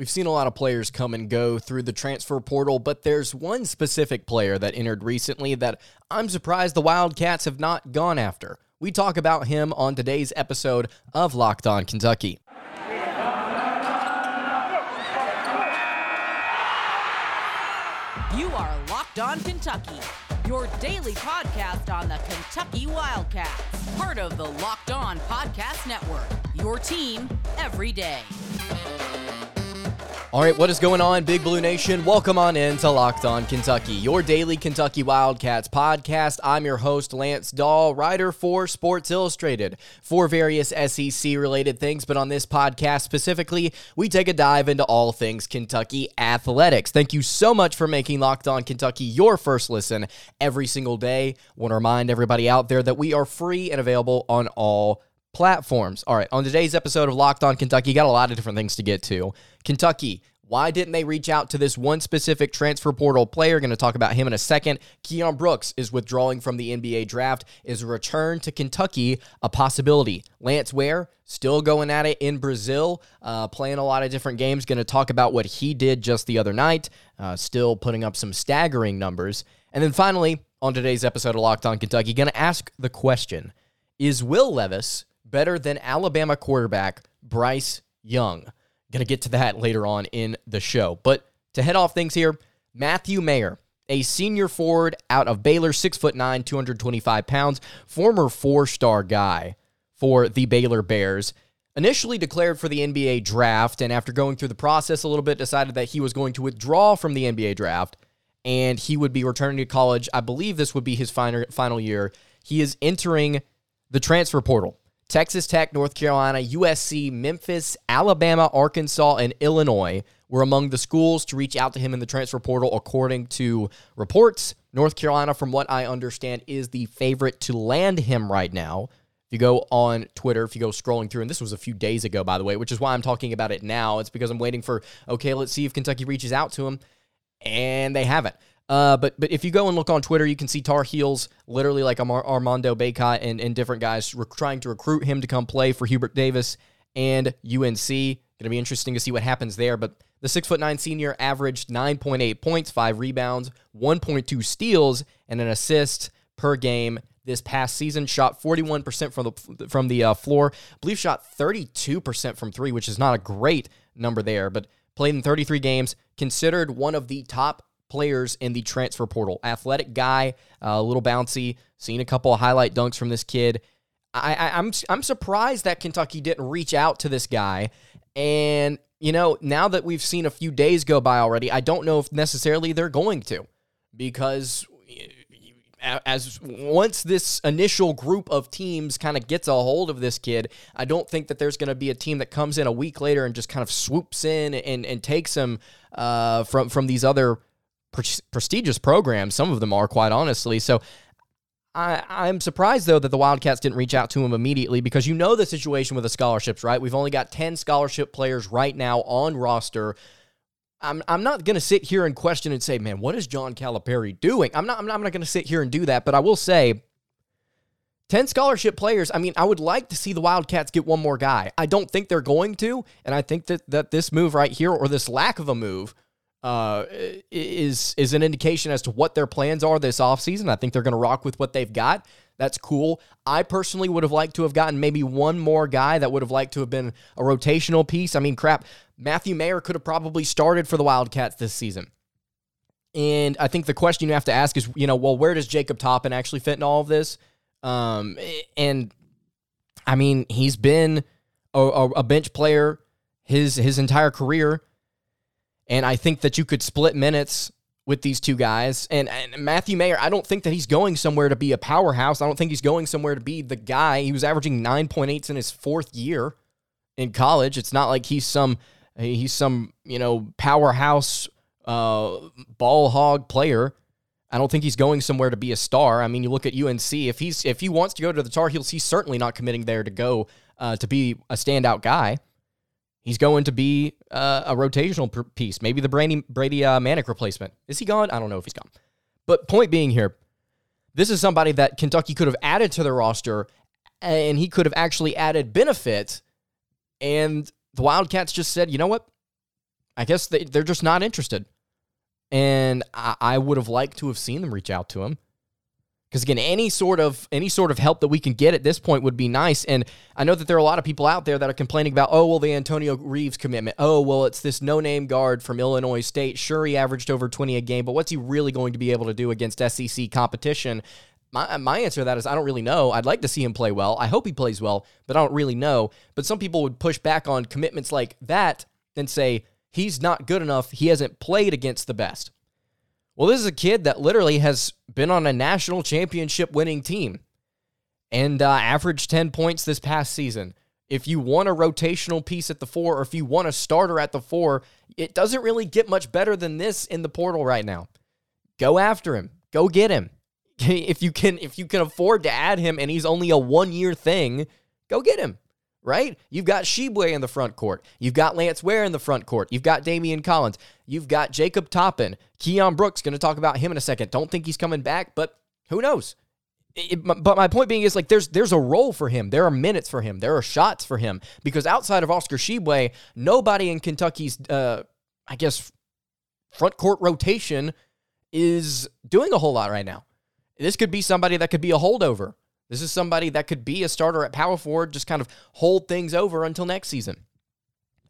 We've seen a lot of players come and go through the transfer portal, but there's one specific player that entered recently that I'm surprised the Wildcats have not gone after. We talk about him on today's episode of Locked On Kentucky. You are Locked On Kentucky, your daily podcast on the Kentucky Wildcats, part of the Locked On Podcast Network, your team every day. All right, what is going on, Big Blue Nation? Welcome on in to Locked On Kentucky, your daily Kentucky Wildcats podcast. I'm your host, Lance Dawe, writer for Sports Illustrated for various SEC related things. But on this podcast specifically, we take a dive into all things Kentucky athletics. Thank you so much for making Locked On Kentucky your first listen every single day. Want to remind everybody out there that we are free and available on all platforms. All right, on today's episode of Locked On Kentucky, got a lot of different things to get to. Kentucky, why didn't they reach out to this one specific transfer portal player? Going to talk about him in a second. Keion Brooks is withdrawing from the NBA draft. Is return to Kentucky a possibility? Lance Ware still going at it in Brazil, uh, playing a lot of different games. Going to talk about what he did just the other night, uh, still putting up some staggering numbers. And then finally, on today's episode of Locked On Kentucky, going to ask the question Is Will Levis better than Alabama quarterback Bryce Young. Going to get to that later on in the show. But to head off things here, Matthew Mayer, a senior forward out of Baylor, six foot nine, 225 pounds, former four star guy for the Baylor Bears. Initially declared for the NBA draft, and after going through the process a little bit, decided that he was going to withdraw from the NBA draft and he would be returning to college. I believe this would be his final, final year. He is entering the transfer portal. Texas Tech, North Carolina, USC, Memphis, Alabama, Arkansas, and Illinois were among the schools to reach out to him in the transfer portal, according to reports. North Carolina, from what I understand, is the favorite to land him right now. If you go on Twitter, if you go scrolling through, and this was a few days ago, by the way, which is why I'm talking about it now. It's because I'm waiting for, okay, let's see if Kentucky reaches out to him. And they haven't. Uh, but but if you go and look on Twitter, you can see Tar Heels, literally like Ar- Armando Bacot and, and different guys rec- trying to recruit him to come play for Hubert Davis and UNC. Going to be interesting to see what happens there. But the six foot nine senior averaged 9.8 points, five rebounds, 1.2 steals, and an assist per game this past season. Shot 41% from the from the uh, floor. I believe shot 32% from three, which is not a great number there, but played in 33 games. Considered one of the top players in the transfer portal. Athletic guy, uh, a little bouncy. Seen a couple of highlight dunks from this kid. I, I, I'm I'm surprised that Kentucky didn't reach out to this guy. And you know, now that we've seen a few days go by already, I don't know if necessarily they're going to, because as once this initial group of teams kind of gets a hold of this kid, I don't think that there's going to be a team that comes in a week later and just kind of swoops in and, and takes him uh, from from these other pre- prestigious programs. Some of them are, quite honestly. So I, I'm surprised, though, that the Wildcats didn't reach out to him immediately because you know the situation with the scholarships, right? We've only got 10 scholarship players right now on roster. I'm, I'm not going to sit here and question and say, man, what is John Calipari doing? I'm not, I'm not, not going to sit here and do that, but I will say 10 scholarship players. I mean, I would like to see the Wildcats get one more guy. I don't think they're going to. And I think that, that this move right here, or this lack of a move, uh, is is an indication as to what their plans are this offseason. I think they're going to rock with what they've got. That's cool. I personally would have liked to have gotten maybe one more guy that would have liked to have been a rotational piece. I mean, crap, Matthew Mayer could have probably started for the Wildcats this season. And I think the question you have to ask is, you know, well, where does Jacob Toppin actually fit in all of this? Um, and I mean, he's been a, a bench player his his entire career. And I think that you could split minutes with these two guys. And, and, Matthew Mayer, I don't think that he's going somewhere to be a powerhouse. I don't think he's going somewhere to be the guy. He was averaging 9.8s in his fourth year in college. It's not like he's some he's some, you know, powerhouse uh, ball hog player. I don't think he's going somewhere to be a star. I mean, you look at UNC. If he's if he wants to go to the Tar Heels, he's certainly not committing there to go uh, to be a standout guy. He's going to be uh, a rotational piece, maybe the Brady, Brady uh, Manek replacement. Is he gone? I don't know if he's gone. But point being here, this is somebody that Kentucky could have added to their roster, and he could have actually added benefit. And the Wildcats just said, you know what? I guess they, they're just not interested. And I, I would have liked to have seen them reach out to him. Because again, any sort of any sort of help that we can get at this point would be nice. And I know that there are a lot of people out there that are complaining about, oh well, the Antonio Reeves commitment. Oh well, it's this no-name guard from Illinois State. Sure, he averaged over 20 a game, but what's he really going to be able to do against SEC competition? My, my answer to that is I don't really know. I'd like to see him play well. I hope he plays well, but I don't really know. But some people would push back on commitments like that and say he's not good enough. He hasn't played against the best. Well, this is a kid that literally has been on a national championship winning team and uh, averaged 10 points this past season. If you want a rotational piece at the four, or if you want a starter at the four, it doesn't really get much better than this in the portal right now. Go after him. Go get him. If you can, if you can afford to add him, and he's only a one year thing, go get him right? You've got Tshiebwe in the front court. You've got Lance Ware in the front court. You've got Daimion Collins. You've got Jacob Toppin. Keion Brooks, going to talk about him in a second. Don't think he's coming back, but who knows? It, but my point being is like there's there's a role for him. There are minutes for him. There are shots for him because outside of Oscar Tshiebwe, nobody in Kentucky's uh, I guess front court rotation is doing a whole lot right now. This could be somebody that could be a holdover. This is somebody that could be a starter at power forward, just kind of hold things over until next season.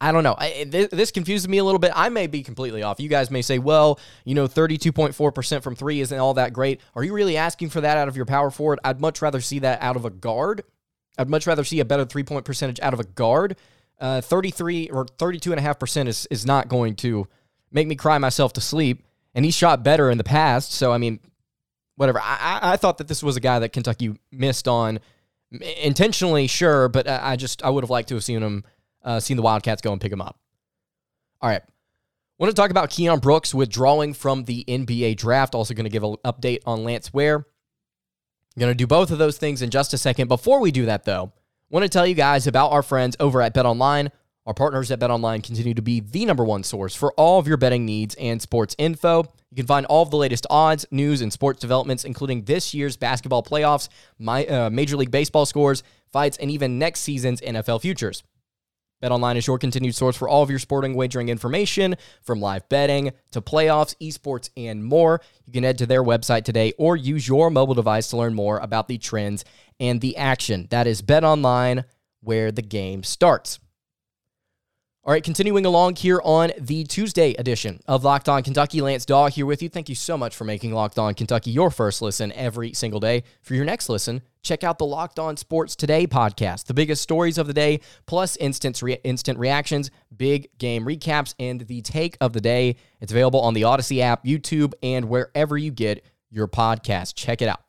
I don't know. I, this, this confuses me a little bit. I may be completely off. You guys may say, well, you know, 32.4% from three isn't all that great. Are you really asking for that out of your power forward? I'd much rather see that out of a guard. I'd much rather see a better three point percentage out of a guard. Uh, 33 or 32.5% is, is not going to make me cry myself to sleep. And he shot better in the past. So, I mean, whatever. I, I thought that this was a guy that Kentucky missed on intentionally, sure, but I just I would have liked to have seen him, uh, seen the Wildcats go and pick him up. All right. Want to talk about Keion Brooks withdrawing from the NBA draft. Also going to give an update on Lance Ware. Going to do both of those things in just a second. Before we do that, though, want to tell you guys about our friends over at Bet Online. Our partners at Bet Online continue to be the number one source for all of your betting needs and sports info. You can find all of the latest odds, news, and sports developments, including this year's basketball playoffs, my, uh, Major League Baseball scores, fights, and even next season's NFL futures. BetOnline is your continued source for all of your sporting wagering information, from live betting to playoffs, esports, and more. You can head to their website today or use your mobile device to learn more about the trends and the action. That is BetOnline, where the game starts. All right, continuing along here on the Tuesday edition of Locked On Kentucky, Lance Dawe here with you. Thank you so much for making Locked On Kentucky your first listen every single day. For your next listen, check out the Locked On Sports Today podcast, the biggest stories of the day, plus instant re- instant reactions, big game recaps, and the take of the day. It's available on the Audacy app, YouTube, and wherever you get your podcast. Check it out.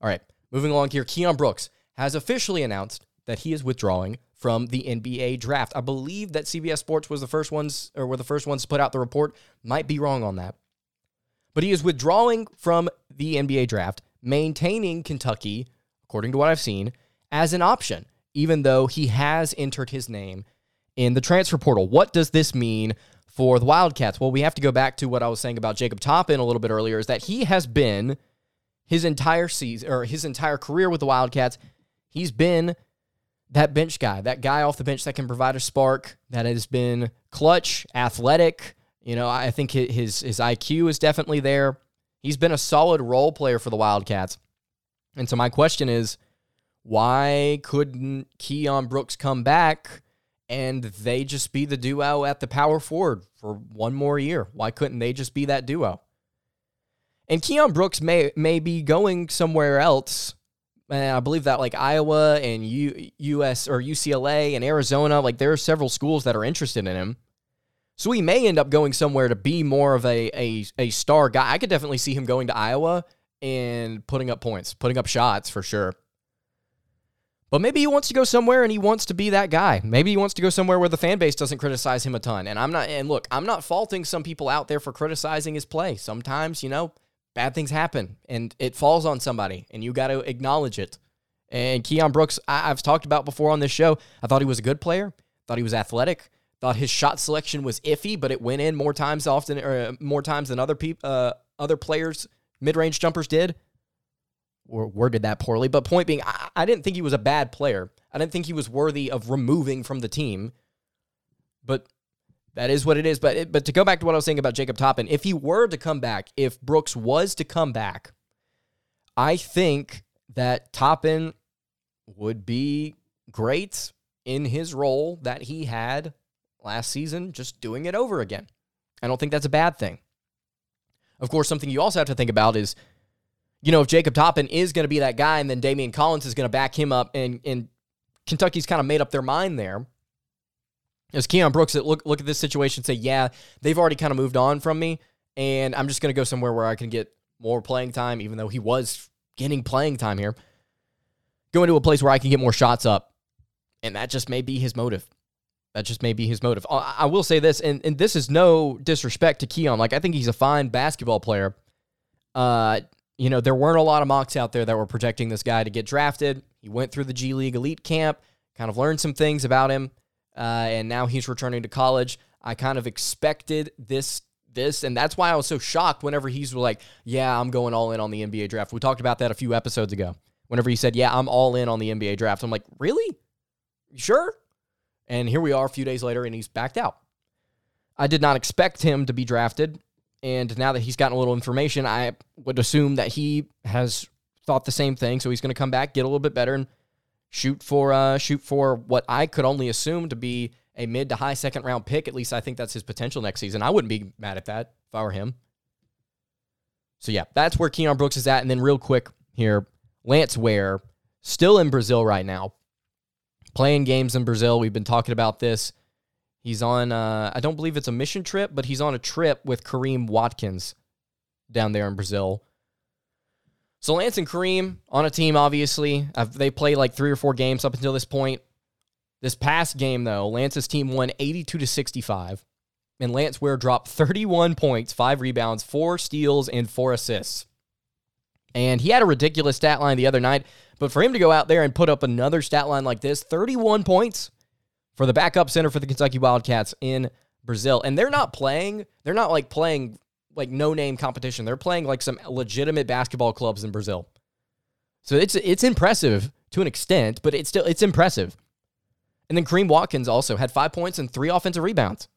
All right, moving along here, Keion Brooks has officially announced that he is withdrawing from the NBA draft. I believe that CBS Sports was the first ones or were the first ones to put out the report. Might be wrong on that. But he is withdrawing from the NBA draft, maintaining Kentucky, according to what I've seen, as an option, even though he has entered his name in the transfer portal. What does this mean for the Wildcats? Well, we have to go back to what I was saying about Jacob Toppin a little bit earlier, is that he has been his entire season or his entire career with the Wildcats, he's been that bench guy, that guy off the bench that can provide a spark, that has been clutch, athletic. You know, I think his his IQ is definitely there. He's been a solid role player for the Wildcats. And so my question is, why couldn't Keion Brooks come back and they just be the duo at the power forward for one more year? Why couldn't they just be that duo? And Keion Brooks may may be going somewhere else and I believe that like Iowa and U, US or UCLA and Arizona, like there are several schools that are interested in him. So he may end up going somewhere to be more of a, a, a star guy. I could definitely see him going to Iowa and putting up points, putting up shots for sure. But maybe he wants to go somewhere and he wants to be that guy. Maybe he wants to go somewhere where the fan base doesn't criticize him a ton. And I'm not and look, I'm not faulting some people out there for criticizing his play. Sometimes, you know, bad things happen and it falls on somebody and you got to acknowledge it. And Keion Brooks, I, have talked about before on this show. I thought he was a good player. Thought he was athletic. Thought his shot selection was iffy, but it went in more times often or uh, more times than other people, uh, other players, mid range jumpers did. Or worded that poorly, but point being, I, I didn't think he was a bad player. I didn't think he was worthy of removing from the team. But That is what it is. But it, but to go back to what I was saying about Jacob Toppin, if he were to come back, if Brooks was to come back, I think that Toppin would be great in his role that he had last season, just doing it over again. I don't think that's a bad thing. Of course, something you also have to think about is, you know, if Jacob Toppin is going to be that guy and then Daimion Collins is going to back him up and, and Kentucky's kind of made up their mind there. As Keion Brooks look look at this situation say, yeah, they've already kind of moved on from me, and I'm just going to go somewhere where I can get more playing time, even though he was getting playing time here. Go into a place where I can get more shots up, and that just may be his motive. That just may be his motive. I will say this, and, and this is no disrespect to Keion. Like I think he's a fine basketball player. Uh, you know, there weren't a lot of mocks out there that were projecting this guy to get drafted. He went through the G League elite camp, kind of learned some things about him, uh, and now he's returning to college. I kind of expected this this and that's why I was so shocked whenever he's like, "Yeah, I'm going all in on the NBA draft." We talked about that a few episodes ago. Whenever he said, "Yeah, I'm all in on the NBA draft." I'm like, "Really? Sure?" And here we are a few days later and he's backed out. I did not expect him to be drafted, and now that he's gotten a little information, I would assume that he has thought the same thing. So he's going to come back, get a little bit better, and shoot for uh, shoot for what I could only assume to be a mid to high second round pick. At least I think that's his potential next season. I wouldn't be mad at that if I were him. So yeah, that's where Keion Brooks is at. And then real quick here, Lance Ware, still in Brazil right now, playing games in Brazil. We've been talking about this. He's on, uh, I don't believe it's a mission trip, but he's on a trip with Kareem Watkins down there in Brazil. So Lance and Kareem on a team, obviously. they played like three or four games up until this point. This past game, though, Lance's team won 82 to 65. And Lance Ware dropped 31 points, five rebounds, four steals, and four assists. And he had a ridiculous stat line the other night. But for him to go out there and put up another stat line like this 31 points for the backup center for the Kentucky Wildcats in Brazil. And they're not playing, they're not like playing like no name competition. They're playing like some legitimate basketball clubs in Brazil. So it's it's impressive to an extent, but it's still it's impressive. And then Kareem Watkins also had five points and three offensive rebounds.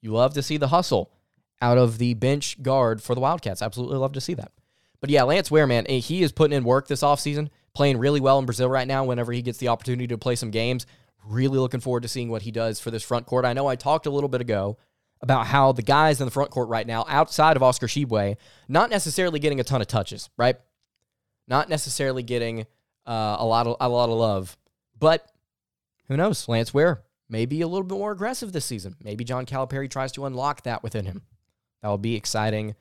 You love to see the hustle out of the bench guard for the Wildcats. Absolutely love to see that. But yeah, Lance Ware, man, eh, he is putting in work this offseason, playing really well in Brazil right now whenever he gets the opportunity to play some games. Really looking forward to seeing what he does for this front court. I know I talked a little bit ago about how the guys in the front court right now, outside of Oscar Tshiebwe, not necessarily getting a ton of touches, right? Not necessarily getting uh, a lot of a lot of love, but who knows? Lance Ware may be a little bit more aggressive this season. Maybe John Calipari tries to unlock that within him. That will be exciting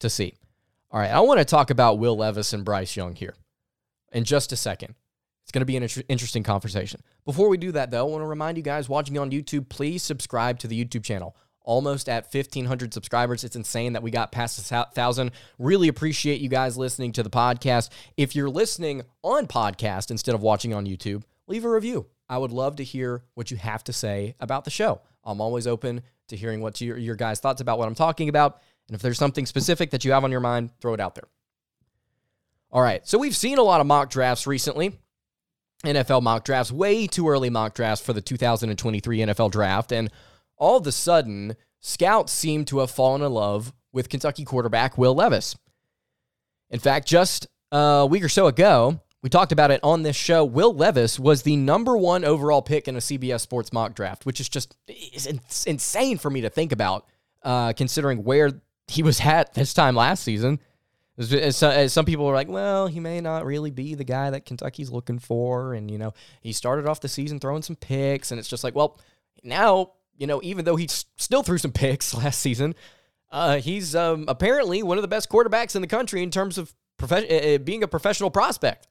to see. All right, I want to talk about Will Levis and Bryce Young here in just a second. It's going to be an interesting conversation. Before we do that, though, I want to remind you guys watching on YouTube, please subscribe to the YouTube channel almost at 1,500 subscribers. It's insane that we got past a thousand. Really appreciate you guys listening to the podcast. If you're listening on podcast instead of watching on YouTube, leave a review. I would love to hear what you have to say about the show. I'm always open to hearing what your, your guys' thoughts about what I'm talking about. And if there's something specific that you have on your mind, throw it out there. All right. So we've seen a lot of mock drafts recently. NFL mock drafts, way too early mock drafts for the 2023 NFL draft. And all of a sudden, scouts seem to have fallen in love with Kentucky quarterback Will Levis. In fact, just a week or so ago, we talked about it on this show. Will Levis was the number one overall pick in a CBS Sports mock draft, which is just insane for me to think about, uh, considering where he was at this time last season. As, as some people are like, well, he may not really be the guy that Kentucky's looking for. And, you know, he started off the season throwing some picks. And it's just like, well, now you know, even though he still threw some picks last season, uh, he's um, apparently one of the best quarterbacks in the country in terms of prof- uh, being a professional prospect.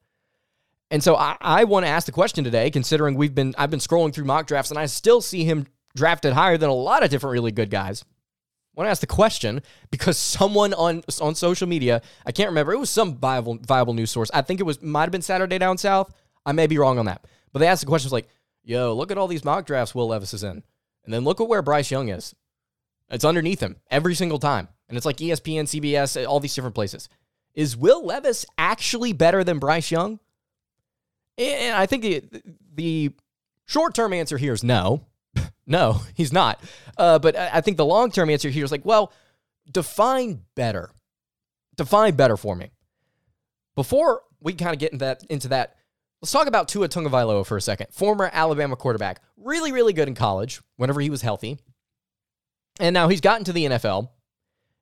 And so I, I want to ask the question today, considering we've been I've been scrolling through mock drafts and I still see him drafted higher than a lot of different really good guys. I want to ask the question because someone on on social media, I can't remember, it was some viable viable news source. I think it was might have been Saturday Down South. I may be wrong on that, but they asked the question was like, "Yo, look at all these mock drafts Will Levis is in." And then look at where Bryce Young is. It's underneath him every single time. And it's like ESPN, CBS, all these different places. Is Will Levis actually better than Bryce Young? And I think the, the short term answer here is no. No, he's not. Uh, but I think the long term answer here is like, well, define better. Define better for me. Before we kind of get into that, into that, let's talk about Tua Tagovailoa for a second. Former Alabama quarterback, really, really good in college whenever he was healthy, and now he's gotten to the NFL.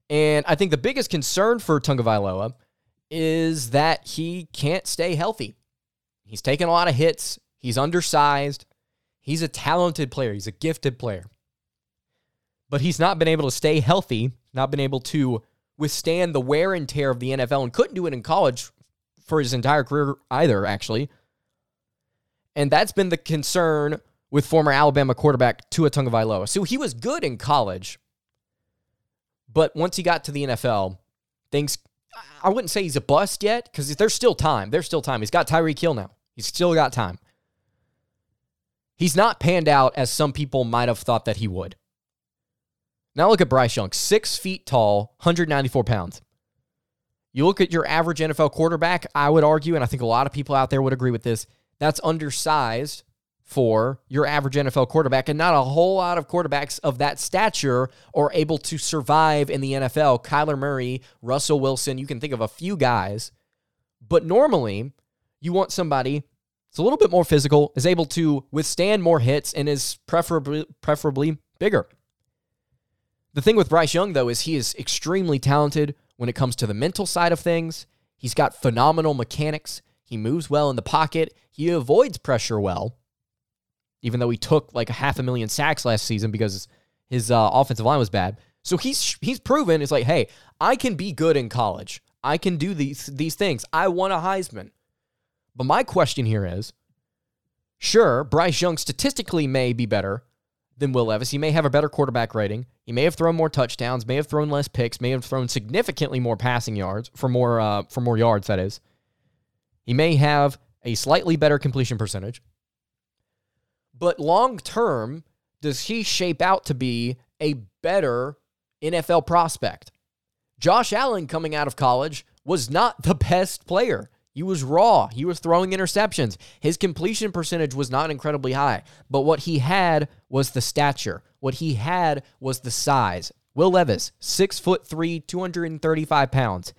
And I think the biggest concern for Tagovailoa is that he can't stay healthy. He's taken a lot of hits. He's undersized. He's a talented player. He's a gifted player. But he's not been able to stay healthy, not been able to withstand the wear and tear of the NFL, and couldn't do it in college for his entire career either, actually. And that's been the concern with former Alabama quarterback Tua Tagovailoa. So he was good in college, but once he got to the NFL, things I wouldn't say he's a bust yet because there's still time. There's still time. He's got Tyreek Hill now. He's still got time. He's not panned out as some people might have thought that he would. Now look at Bryce Young, six feet tall, 194 pounds. You look at your average NFL quarterback, I would argue, and I think a lot of people out there would agree with this, that's undersized for your average NFL quarterback, and not a whole lot of quarterbacks of that stature are able to survive in the NFL. Kyler Murray, Russell Wilson, you can think of a few guys, but normally you want somebody that's a little bit more physical, is able to withstand more hits, and is preferably preferably bigger. The thing with Bryce Young, though, is he is extremely talented when it comes to the mental side of things. He's got phenomenal mechanics. He moves well in the pocket. He avoids pressure well even though he took like a half a million sacks last season because his uh, offensive line was bad. So he's he's proven it's like, hey, I can be good in college. I can do these these things. I won a Heisman. But my question here is, sure, Bryce Young statistically may be better than Will Levis. He may have a better quarterback rating. He may have thrown more touchdowns, may have thrown less picks, may have thrown significantly more passing yards for more uh, for more yards. That is, he may have a slightly better completion percentage. But long term, does he shape out to be a better NFL prospect? Josh Allen, coming out of college, was not the best player. He was raw. He was throwing interceptions. His completion percentage was not incredibly high, but what he had was the stature. What he had was the size. Will Levis, six foot three, 235 pounds.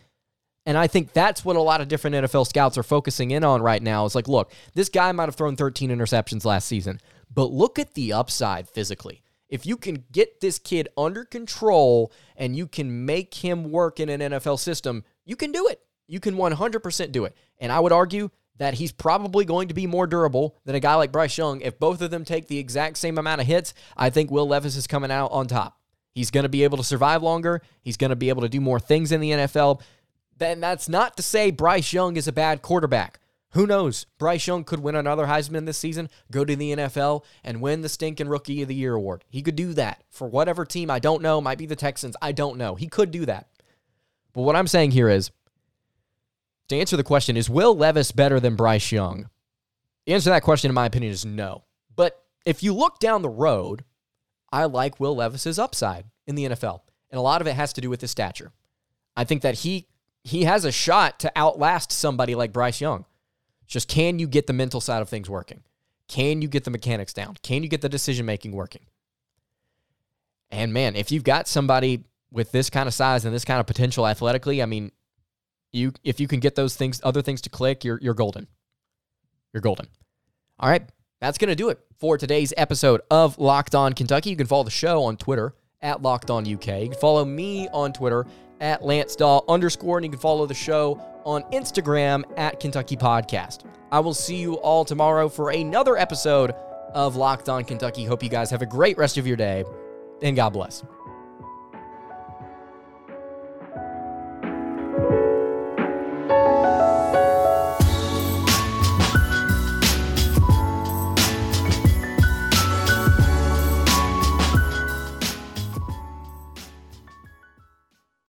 And I think that's what a lot of different NFL scouts are focusing in on right now. Is like, look, this guy might have thrown 13 interceptions last season, but look at the upside physically. If you can get this kid under control and you can make him work in an NFL system, you can do it. You can 100% do it. And I would argue that he's probably going to be more durable than a guy like Bryce Young. If both of them take the exact same amount of hits, I think Will Levis is coming out on top. He's going to be able to survive longer. He's going to be able to do more things in the NFL. Then that's not to say Bryce Young is a bad quarterback. Who knows? Bryce Young could win another Heisman this season, go to the NFL, and win the stinking Rookie of the Year award. He could do that for whatever team. I don't know. Might be the Texans. I don't know. He could do that. But what I'm saying here is to answer the question is Will Levis better than Bryce Young? The answer to that question, in my opinion, is no. But if you look down the road, I like Will Levis's upside in the NFL. And a lot of it has to do with his stature. I think that he he has a shot to outlast somebody like Bryce Young. Just can you get the mental side of things working? Can you get the mechanics down? Can you get the decision making working? And man, if you've got somebody with this kind of size and this kind of potential athletically, I mean, you if you can get those things, other things to click, you're you're golden. You're golden. All right, that's gonna do it for today's episode of Locked On Kentucky. You can follow the show on Twitter at Locked On UK. You can follow me on Twitter at Lance Dawe underscore, and you can follow the show on Instagram at Kentucky Podcast. I will see you all tomorrow for another episode of Locked On Kentucky. Hope you guys have a great rest of your day, and God bless.